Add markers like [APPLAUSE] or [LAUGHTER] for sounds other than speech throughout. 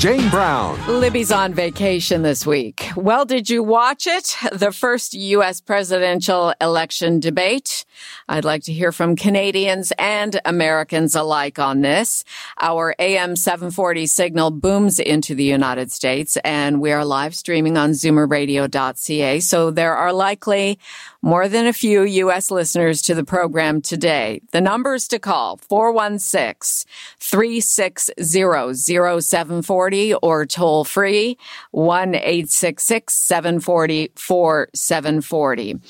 Jane Brown. Libby's on vacation this week. Well, did you watch it? The first U.S. presidential election debate. I'd like to hear from Canadians and Americans alike on this. Our AM 740 signal booms into the United States and we are live streaming on zoomerradio.ca. So there are likely more than a few U.S. listeners to the program today. The numbers to call 416 360 0740 or toll free 1 866 740 4740.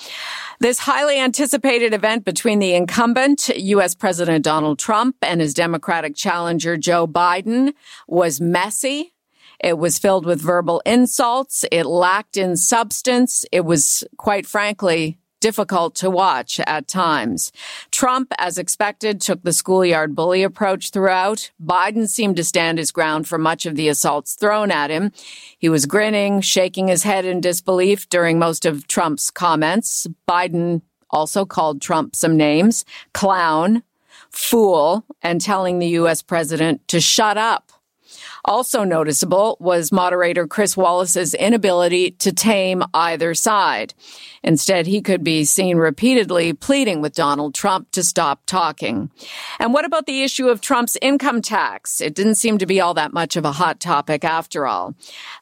This highly anticipated event between the incumbent U.S. President Donald Trump and his Democratic challenger Joe Biden was messy. It was filled with verbal insults. It lacked in substance. It was, quite frankly, difficult to watch at times. Trump, as expected, took the schoolyard bully approach throughout. Biden seemed to stand his ground for much of the assaults thrown at him. He was grinning, shaking his head in disbelief during most of Trump's comments. Biden also called Trump some names, clown, fool, and telling the U.S. president to shut up. Also noticeable was moderator Chris Wallace's inability to tame either side. Instead, he could be seen repeatedly pleading with Donald Trump to stop talking. And what about the issue of Trump's income tax? It didn't seem to be all that much of a hot topic after all.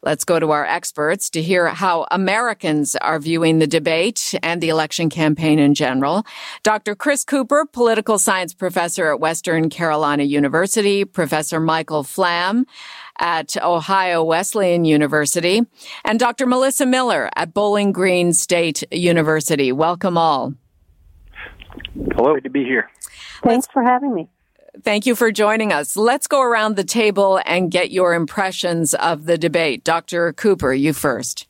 Let's go to our experts to hear how Americans are viewing the debate and the election campaign in general. Dr. Chris Cooper, political science professor at Western Carolina University, Professor Michael Flamm, at Ohio Wesleyan University, and Dr. Melissa Miller at Bowling Green State University. Welcome all. Hello. Good to be here. Thanks for having me. Thank you for joining us. Let's go around the table and get your impressions of the debate. Dr. Cooper, you first.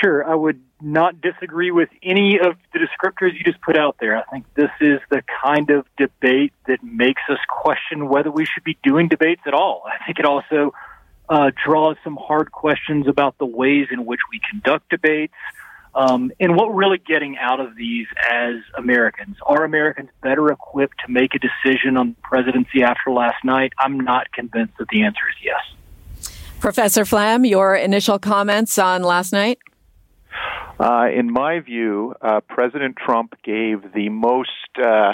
Sure. I would not disagree with any of the descriptors you just put out there. I think this is the kind of debate that makes us question whether we should be doing debates at all. I think it also uh, draws some hard questions about the ways in which we conduct debates um, and what we're really getting out of these as Americans. Are Americans better equipped to make a decision on the presidency after last night? I'm not convinced that the answer is yes. Professor Flamm, your initial comments on last night? Uh, in my view, uh, President Trump gave the most uh,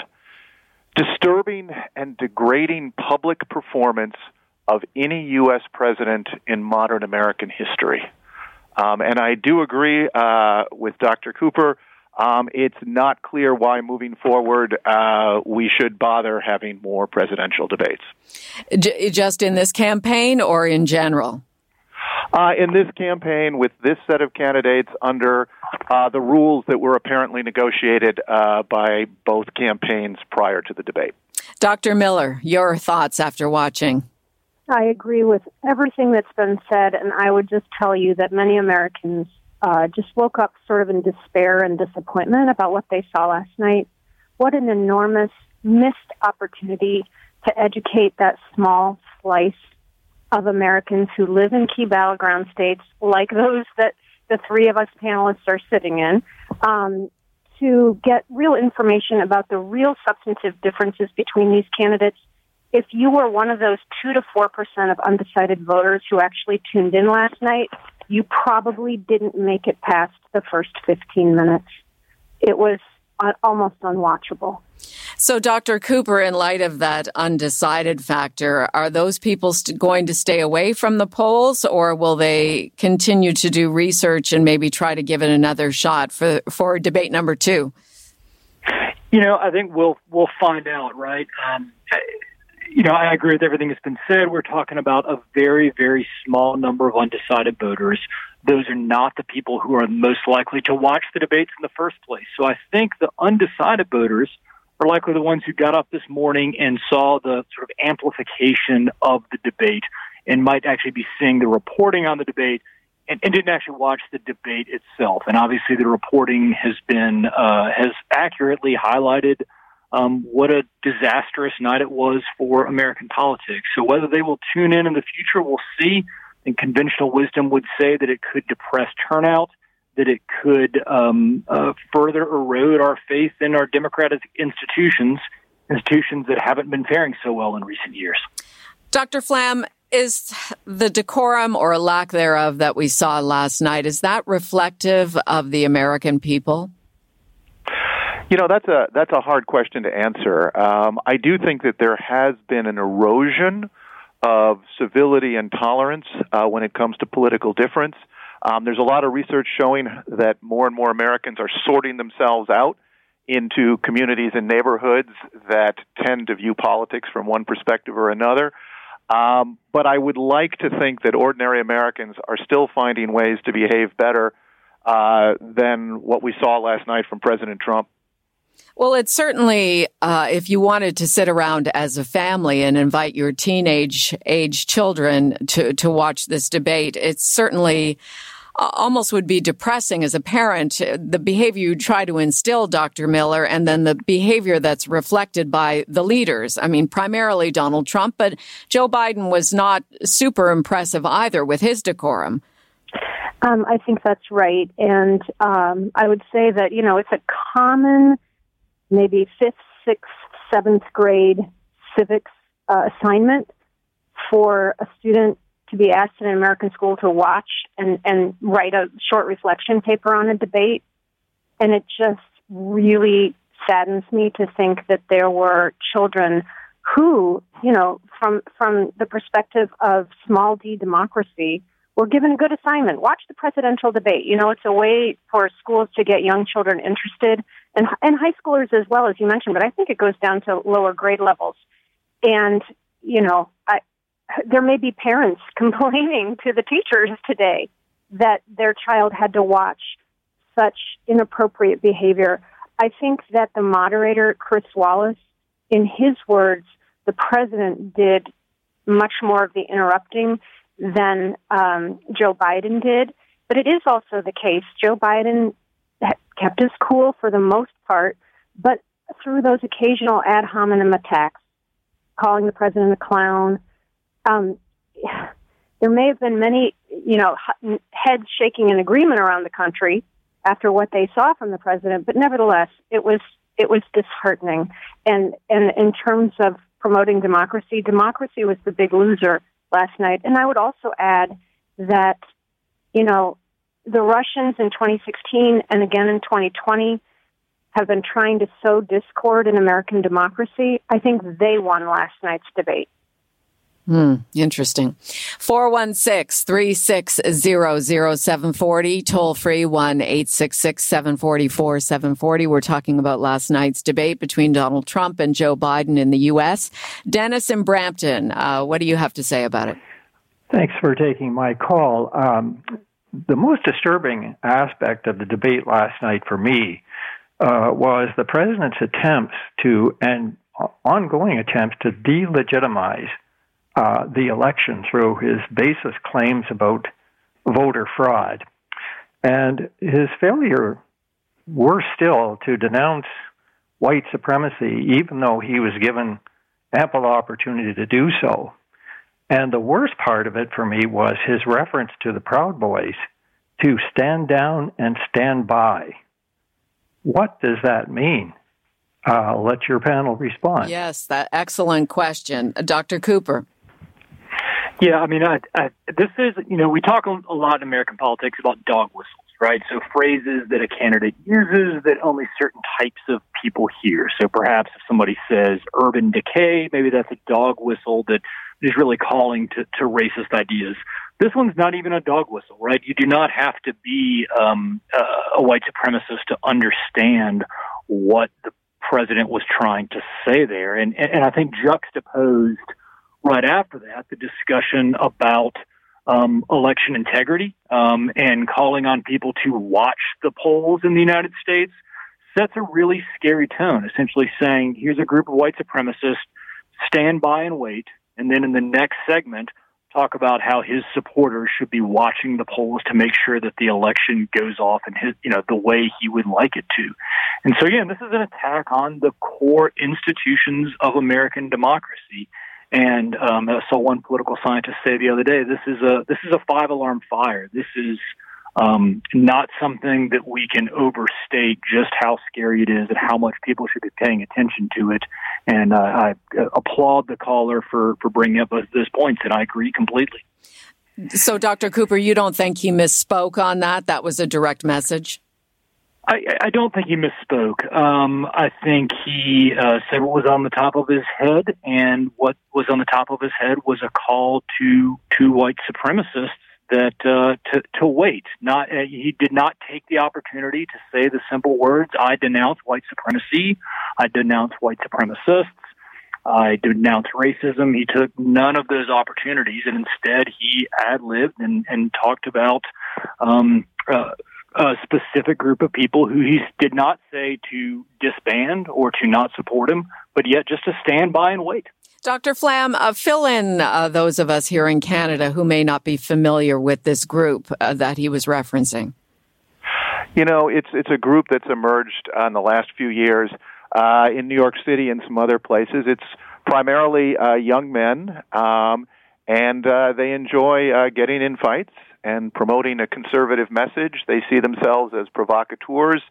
disturbing and degrading public performance of any U.S. president in modern American history. Um, and I do agree uh, with Dr. Cooper. Um, it's not clear why moving forward uh, we should bother having more presidential debates. Just in this campaign or in general? Uh, in this campaign with this set of candidates under uh, the rules that were apparently negotiated uh, by both campaigns prior to the debate. Dr. Miller, your thoughts after watching? I agree with everything that's been said, and I would just tell you that many Americans uh, just woke up sort of in despair and disappointment about what they saw last night. What an enormous missed opportunity to educate that small slice of Americans who live in key battleground states, like those that the three of us panelists are sitting in, um, to get real information about the real substantive differences between these candidates. If you were one of those two to four percent of undecided voters who actually tuned in last night, you probably didn't make it past the first 15 minutes. It was almost unwatchable. So, Dr. Cooper, in light of that undecided factor, are those people st- going to stay away from the polls, or will they continue to do research and maybe try to give it another shot for for debate number two? You know, I think we'll we'll find out, right? Um, you know, I agree with everything that's been said. We're talking about a very, very small number of undecided voters. Those are not the people who are most likely to watch the debates in the first place. So I think the undecided voters are likely the ones who got up this morning and saw the sort of amplification of the debate and might actually be seeing the reporting on the debate and, and, didn't actually watch the debate itself. And obviously, the reporting has been uh, has accurately highlighted um, what a disastrous night it was for American politics. So whether they will tune in in the future, we'll see. And conventional wisdom would say that it could depress turnout, that it could um, uh, further erode our faith in our democratic institutions, institutions that haven't been faring so well in recent years. Dr. Flamm, is the decorum or lack thereof that we saw last night is that reflective of the American people? You know that's a that's a hard question to answer. Um, I do think that there has been an erosion of civility and tolerance uh, when it comes to political difference. Um, there's a lot of research showing that more and more Americans are sorting themselves out into communities and neighborhoods that tend to view politics from one perspective or another. Um, but I would like to think that ordinary Americans are still finding ways to behave better uh, than what we saw last night from President Trump. Well, it's certainly uh, if you wanted to sit around as a family and invite your teenage age children to to watch this debate, it's certainly almost would be depressing as a parent, the behavior you try to instill, Dr. Miller, and then the behavior that's reflected by the leaders. I mean, primarily Donald Trump, but Joe Biden was not super impressive either with his decorum. Um, I think that's right. And um, I would say that, you know, it's a common, maybe fifth, sixth, seventh grade civics uh, assignment for a student to be asked in an American school to watch and, and write a short reflection paper on a debate. And it just really saddens me to think that there were children who, you know, from, from the perspective of small d democracy, were given a good assignment. Watch the presidential debate. You know, it's a way for schools to get young children interested and, and high schoolers as well, as you mentioned, but I think it goes down to lower grade levels. And, you know, I, there may be parents [LAUGHS] complaining to the teachers today that their child had to watch such inappropriate behavior. I think that the moderator, Chris Wallace, in his words, the president did much more of the interrupting than um, Joe Biden did. But it is also the case Joe Biden kept us cool for the most part, but through those occasional ad hominem attacks, calling the president a clown, um, there may have been many, you know, heads shaking in agreement around the country after what they saw from the president, but nevertheless, it was it was disheartening. And and in terms of promoting democracy, democracy was the big loser last night. And I would also add that, you know, the Russians in 2016 and again in 2020 have been trying to sow discord in American democracy. I think they won last night's debate. Hmm, interesting. 416 360 0740, toll free 1 866 744 740. We're talking about last night's debate between Donald Trump and Joe Biden in the U.S. Dennis in Brampton, uh, what do you have to say about it? Thanks for taking my call. Um, the most disturbing aspect of the debate last night for me uh, was the president's attempts to, and ongoing attempts to delegitimize uh, the election through his baseless claims about voter fraud. And his failure, worse still, to denounce white supremacy, even though he was given ample opportunity to do so. And the worst part of it for me was his reference to the Proud Boys to stand down and stand by. What does that mean? Uh, I'll let your panel respond. Yes, that excellent question. Dr. Cooper. Yeah, I mean, I, I, this is, you know, we talk a lot in American politics about dog whistles, right? So phrases that a candidate uses that only certain types of people hear. So perhaps if somebody says urban decay, maybe that's a dog whistle that is really calling to, to racist ideas. This one's not even a dog whistle, right? You do not have to be um, a white supremacist to understand what the president was trying to say there. And, and, and I think juxtaposed right after that, the discussion about um, election integrity um, and calling on people to watch the polls in the United States sets a really scary tone, essentially saying, here's a group of white supremacists, stand by and wait. And then in the next segment, talk about how his supporters should be watching the polls to make sure that the election goes off in his, you know, the way he would like it to. And so, again, this is an attack on the core institutions of American democracy. And um, I saw one political scientist say the other day, "This is a this is a five alarm fire. This is um, not something that we can overstate just how scary it is and how much people should be paying attention to it. And uh, I applaud the caller for, for bringing up those points, and I agree completely. So, Dr. Cooper, you don't think he misspoke on that? That was a direct message? I, I don't think he misspoke. Um, I think he uh, said what was on the top of his head, and what was on the top of his head was a call to to white supremacists that uh, to to wait. Not uh, he did not take the opportunity to say the simple words, "I denounce white supremacy. I denounce white supremacists. I denounce racism." He took none of those opportunities, and instead he ad libbed and and talked about. Um, uh, a specific group of people who he did not say to disband or to not support him, but yet just to stand by and wait. Dr. Flamm, uh, fill in uh, those of us here in Canada who may not be familiar with this group uh, that he was referencing. You know, it's it's a group that's emerged uh, in the last few years uh, in New York City and some other places. It's primarily uh, young men, um, and they enjoy getting in fights and promoting a conservative message. They see themselves as provocateurs.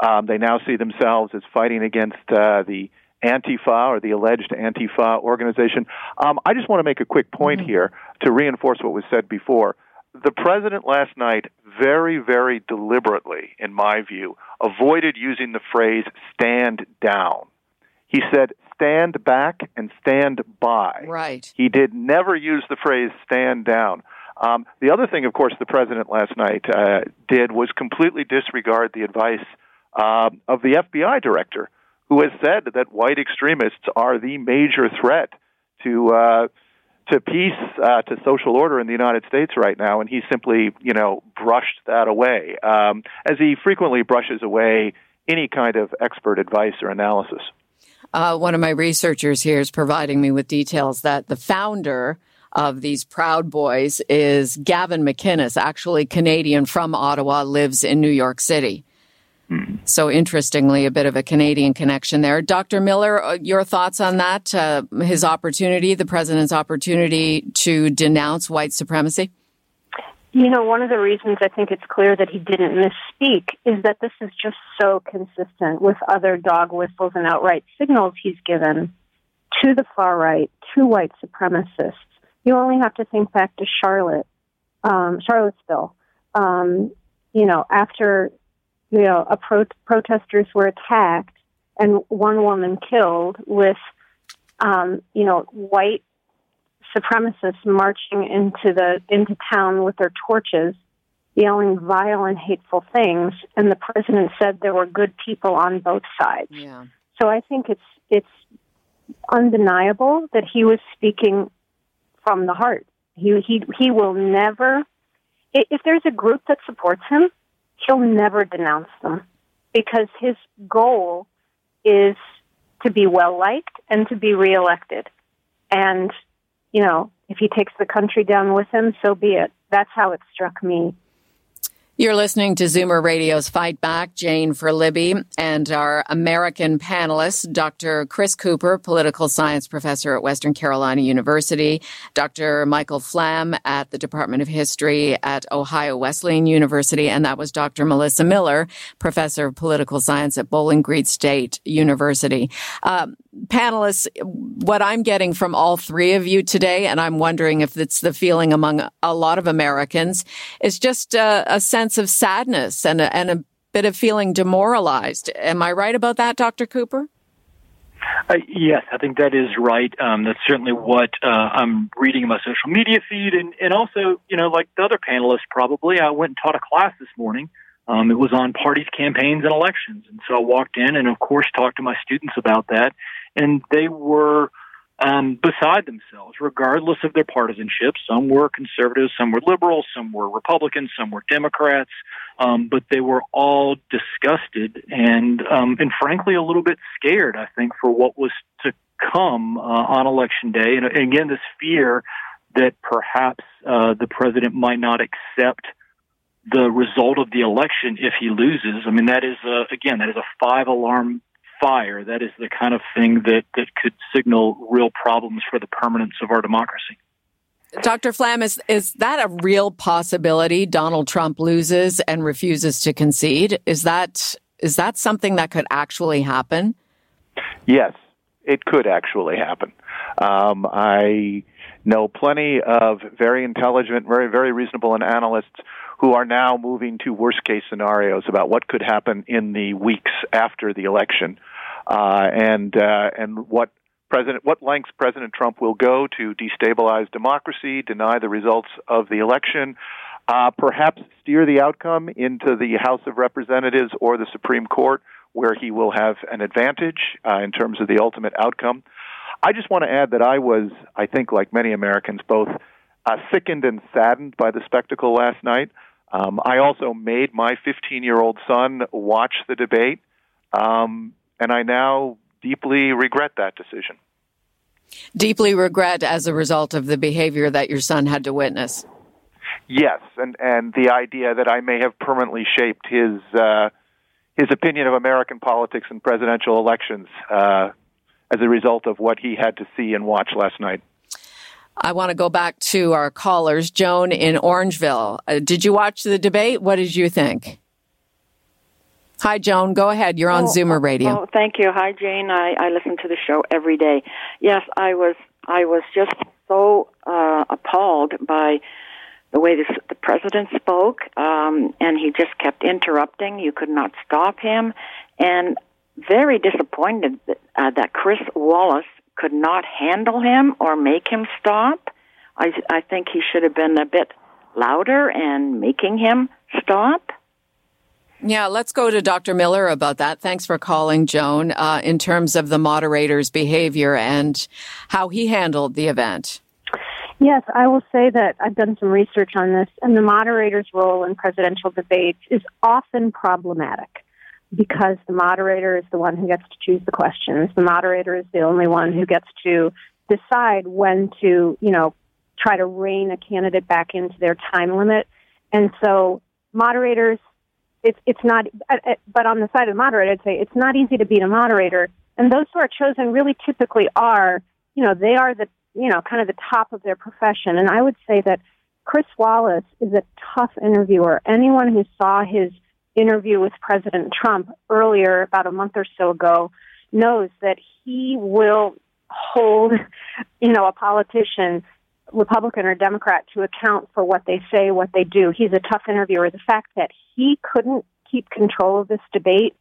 Um, they now see themselves as fighting against the Antifa or the alleged Antifa organization. Um, I just want to make a quick point mm-hmm. here to reinforce what was said before. The president last night very, very deliberately, in my view, avoided using the phrase stand down. He said stand back and stand by. Right. He did never use the phrase stand down. Um, the other thing, of course, the president last night uh, did was completely disregard the advice uh, of the FBI director who has said that white extremists are the major threat to uh, to peace, uh, to social order in the United States right now, and he simply, you know, brushed that away, um, as he frequently brushes away any kind of expert advice or analysis. Uh, one of my researchers here is providing me with details that the founder of these Proud Boys is Gavin McInnes, actually Canadian from Ottawa, lives in New York City. So interestingly, a bit of a Canadian connection there. Dr. Miller, uh, your thoughts on that? Uh, his opportunity, the president's opportunity to denounce white supremacy? You know, one of the reasons I think it's clear that he didn't misspeak is that this is just so consistent with other dog whistles and outright signals he's given to the far right, to white supremacists. You only have to think back to Charlotte, um, Charlottesville. Um, you know, after you know, a pro- protesters were attacked and one woman killed with, um, you know, white supremacists marching into the into town with their torches, yelling vile and hateful things. And the president said there were good people on both sides. Yeah. So I think it's it's undeniable that he was speaking from the heart. He he he will never. If there's a group that supports him, he'll never denounce them because his goal is to be well liked and to be reelected. And, you know, if he takes the country down with him, so be it. That's how it struck me. You're listening to Zoomer Radio's Fight Back, Jane for Libby, and our American panelists, Dr. Chris Cooper, political science professor at Western Carolina University, Dr. Michael Flamm at the Department of History at Ohio Wesleyan University, and that was Dr. Melissa Miller, professor of political science at Bowling Green State University. Um, panelists, what I'm getting from all three of you today, and I'm wondering if it's the feeling among a lot of Americans, is just a, a sense of sadness and a, and a bit of feeling demoralized. Am I right about that, Dr. Cooper? Uh, yes, I think that is right. Um, that's certainly what uh, I'm reading in my social media feed, and, and also, you know, like the other panelists, probably, I went and taught a class this morning. Um, it was on parties, campaigns, and elections, and so I walked in, and of course, talked to my students about that and they were um, beside themselves, regardless of their partisanship. Some were conservatives, some were liberals, some were Republicans, some were Democrats, um, but they were all disgusted and, um, and frankly, a little bit scared. I think for what was to come uh, on election day, and, and again, this fear that perhaps uh, the president might not accept the result of the election if he loses. I mean, that is again that is a five alarm fire. That is the kind of thing that that could signal real problems for the permanence of our democracy. Dr. Flamm, is, is that a real possibility? Donald Trump loses and refuses to concede. Is that is that something that could actually happen? Yes, it could actually happen. Um, I know plenty of very intelligent, very very reasonable analysts who are now moving to worst case scenarios about what could happen in the weeks after the election, uh, and uh, and what President what lengths President Trump will go to destabilize democracy, deny the results of the election. Uh, perhaps steer the outcome into the House of Representatives or the Supreme Court, where he will have an advantage uh, in terms of the ultimate outcome. I just want to add that I was, I think, like many Americans, both uh, sickened and saddened by the spectacle last night. Um, I also made my 15 year old son watch the debate, um, and I now deeply regret that decision. Deeply regret as a result of the behavior that your son had to witness. Yes, and and the idea that I may have permanently shaped his uh, his opinion of American politics and presidential elections uh, as a result of what he had to see and watch last night. I want to go back to our callers. Joan in Orangeville. Uh, did you watch the debate? What did you think? Hi, Joan. Go ahead. You're on oh, Zoomer Radio. Oh, thank you. Hi, Jane. I, I listen to the show every day. Yes, I was. I was just so uh, appalled by the way this, the president spoke, um, and he just kept interrupting. You could not stop him, and very disappointed that, uh, that Chris Wallace could not handle him or make him stop. I, I think he should have been a bit louder and making him stop. Yeah, let's go to Dr. Miller about that. Thanks for calling, Joan, uh, in terms of the moderator's behavior and how he handled the event. Yes, I will say that I've done some research on this, and the moderator's role in presidential debates is often problematic because the moderator is the one who gets to choose the questions. The moderator is the only one who gets to decide when to, you know, try to rein a candidate back into their time limit. And so moderators, it's, it's not, uh, uh, but on the side of the moderator, I'd say it's not easy to beat a moderator. And those who are chosen really typically are, you know, they are the, you know, kind of the top of their profession. And I would say that Chris Wallace is a tough interviewer. Anyone who saw his interview with President Trump earlier, about a month or so ago, knows that he will hold, [LAUGHS] you know, a politician, Republican or Democrat, to account for what they say, what they do. He's a tough interviewer. The fact that he couldn't keep control of this debate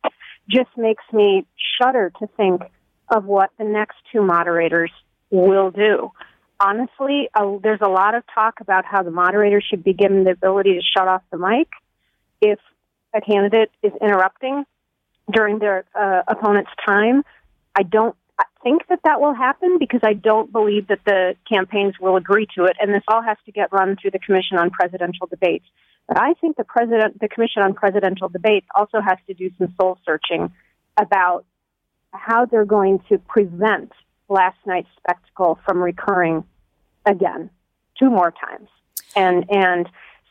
just makes me shudder to think of what the next two moderators will do. Honestly, uh, there's a lot of talk about how the moderator should be given the ability to shut off the mic. If a candidate is interrupting during their uh, opponent's time. I don't think that that will happen because I don't believe that the campaigns will agree to it, and this all has to get run through the Commission on Presidential Debates. But I think the president, the Commission on Presidential Debates, also has to do some soul searching about how they're going to prevent last night's spectacle from recurring again two more times. And and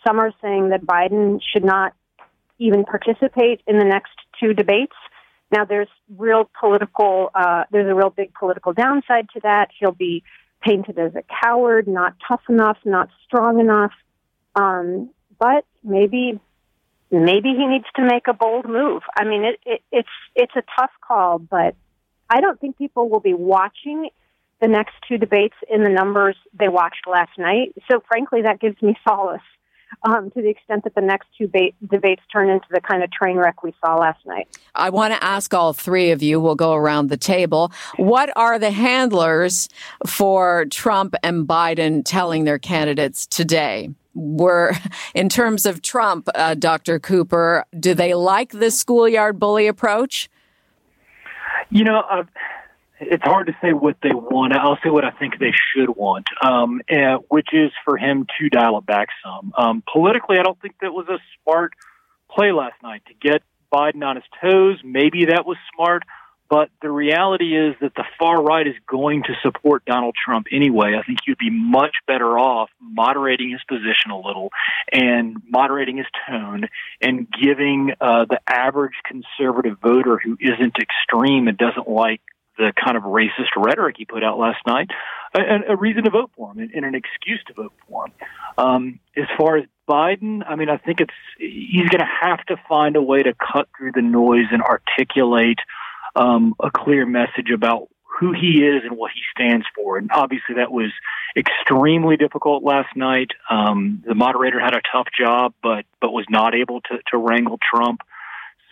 some are saying that Biden should not even participate in the next two debates. Now, there's real political, uh, there's a real big political downside to that. He'll be painted as a coward, not tough enough, not strong enough. Um, but maybe, maybe he needs to make a bold move. I mean, it, it, it's it's a tough call, but I don't think people will be watching the next two debates in the numbers they watched last night. So, frankly, that gives me solace um, to the extent that the next two ba- debates turn into the kind of train wreck we saw last night. I want to ask all three of you, we'll go around the table. What are the handlers for Trump and Biden telling their candidates today? Were, in terms of Trump, uh, Dr. Cooper, do they like the schoolyard bully approach? You know, uh, it's hard to say what they want. I'll say what I think they should want, um, uh, which is for him to dial it back some. Um, politically, I don't think that was a smart play last night to get Biden on his toes. Maybe that was smart, But the reality is that the far right is going to support Donald Trump anyway. I think you'd be much better off moderating his position a little and moderating his tone and giving uh, the average conservative voter who isn't extreme and doesn't like the kind of racist rhetoric he put out last night a, a reason to vote for him and, and, an excuse to vote for him. Um, as far as Biden, I mean, I think it's he's going to have to find a way to cut through the noise and articulate um, a clear message about who he is and what he stands for. And obviously, that was extremely difficult last night. Um, the moderator had a tough job, but but was not able to to wrangle Trump.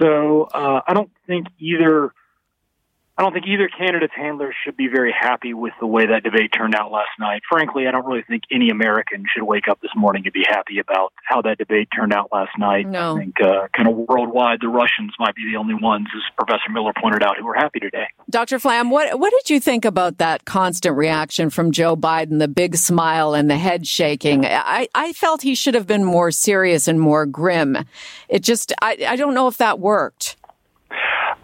So uh, I don't think either I don't think either candidate's handlers should be very happy with the way that debate turned out last night. Frankly, I don't really think any American should wake up this morning and be happy about how that debate turned out last night. No. I think uh, kind of worldwide, the Russians might be the only ones, as Professor Miller pointed out, who were happy today. Dr. Flamm, what what did you think about that constant reaction from Joe Biden, the big smile and the head shaking? I, I felt he should have been more serious and more grim. It just I, I don't know if that worked.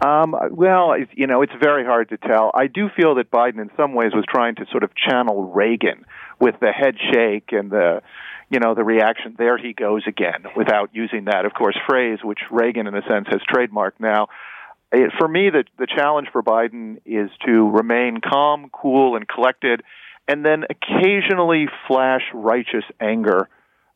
Um, well, you know, it's very hard to tell. I do feel that Biden, in some ways, was trying to sort of channel Reagan with the head shake and the, you know, the reaction. There he goes again, without using that, of course, phrase which Reagan, in a sense, has trademarked now. It, for me, the the challenge for Biden is to remain calm, cool, and collected, and then occasionally flash righteous anger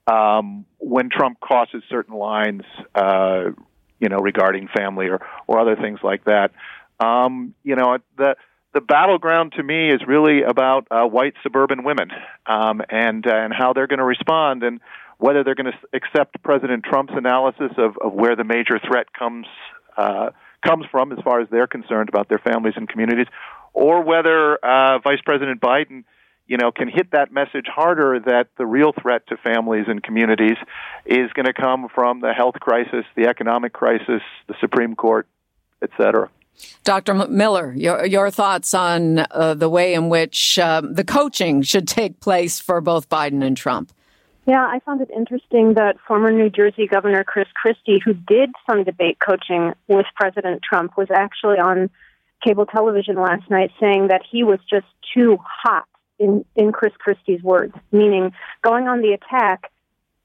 um, when Trump crosses certain lines. Uh, you know, regarding family or or other things like that. Um, you know, the the battleground to me is really about uh, white suburban women um, and uh, and how they're going to respond and whether they're going to accept President Trump's analysis of, of where the major threat comes uh, comes from as far as they're concerned about their families and communities, or whether uh, Vice President Biden you know, can hit that message harder that the real threat to families and communities is going to come from the health crisis, the economic crisis, the Supreme Court, et cetera. Dr. Miller, your, your thoughts on uh, the way in which uh, the coaching should take place for both Biden and Trump? Yeah, I found it interesting that former New Jersey Governor Chris Christie, who did some debate coaching with President Trump, was actually on cable television last night saying that he was just too hot in, in Chris Christie's words, meaning going on the attack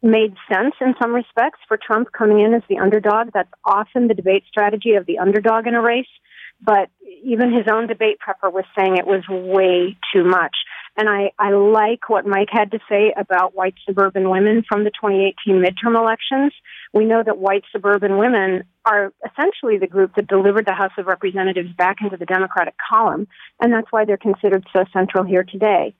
made sense in some respects for Trump coming in as the underdog. That's often the debate strategy of the underdog in a race. But even his own debate prepper was saying it was way too much. And I, I like what Mike had to say about white suburban women from the 2018 midterm elections. We know that white suburban women are essentially the group that delivered the House of Representatives back into the Democratic column, and that's why they're considered so central here today.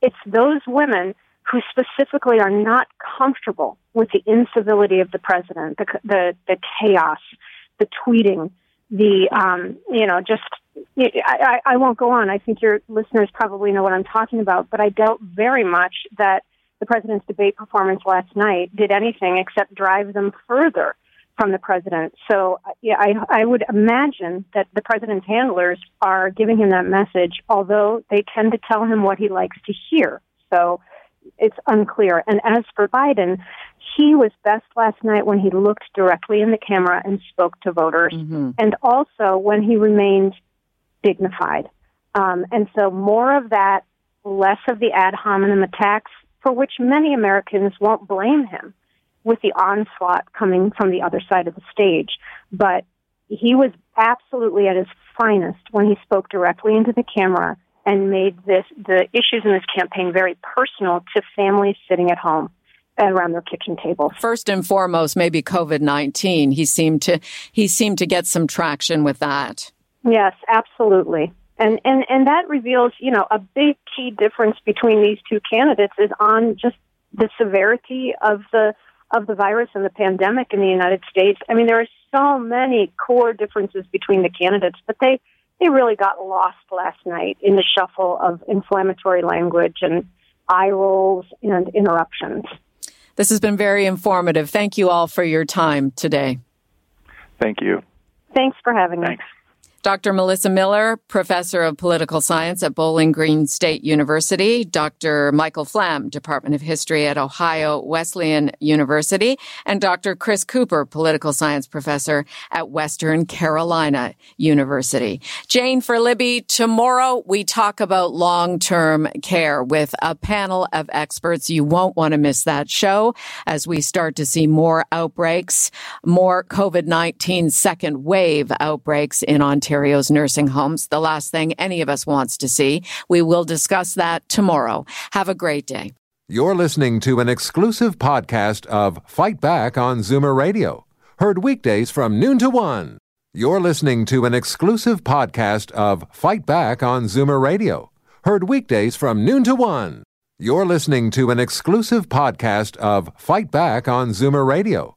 It's those women who specifically are not comfortable with the incivility of the president, the, the, the chaos, the tweeting, the um, you know just I, I won't go on. I think your listeners probably know what I'm talking about, but I doubt very much that the president's debate performance last night did anything except drive them further from the president. So yeah, I, I would imagine that the president's handlers are giving him that message, although they tend to tell him what he likes to hear. So it's unclear. And as for Biden, he was best last night when he looked directly in the camera and spoke to voters, mm-hmm. and also when he remained dignified. Um, and so more of that, less of the ad hominem attacks, for which many Americans won't blame him with the onslaught coming from the other side of the stage. But he was absolutely at his finest when he spoke directly into the camera and made this the issues in this campaign very personal to families sitting at home and around their kitchen tables. First and foremost, maybe COVID nineteen. He seemed to he seemed to get some traction with that. Yes, absolutely. And and and that reveals, you know, a big key difference between these two candidates is on just the severity of the of the virus and the pandemic in the United States. I mean, there are so many core differences between the candidates, but they they really got lost last night in the shuffle of inflammatory language and eye rolls and interruptions. This has been very informative. Thank you all for your time today. Thank you. Thanks for having Thanks. me. Dr. Melissa Miller, professor of political science at Bowling Green State University, Dr. Michael Flamm, Department of History at Ohio Wesleyan University, and Dr. Chris Cooper, political science professor at Western Carolina University. Jane for Libby, tomorrow we talk about long-term care with a panel of experts. You won't want to miss that show as we start to see more outbreaks, more COVID-19 second wave outbreaks in Ontario. Ontario's nursing homes, the last thing any of us wants to see. We will discuss that tomorrow. Have a great day. You're listening to an exclusive podcast of Fight Back on Zoomer Radio, heard weekdays from noon to one. You're listening to an exclusive podcast of Fight Back on Zoomer Radio, heard weekdays from noon to one. You're listening to an exclusive podcast of Fight Back on Zoomer Radio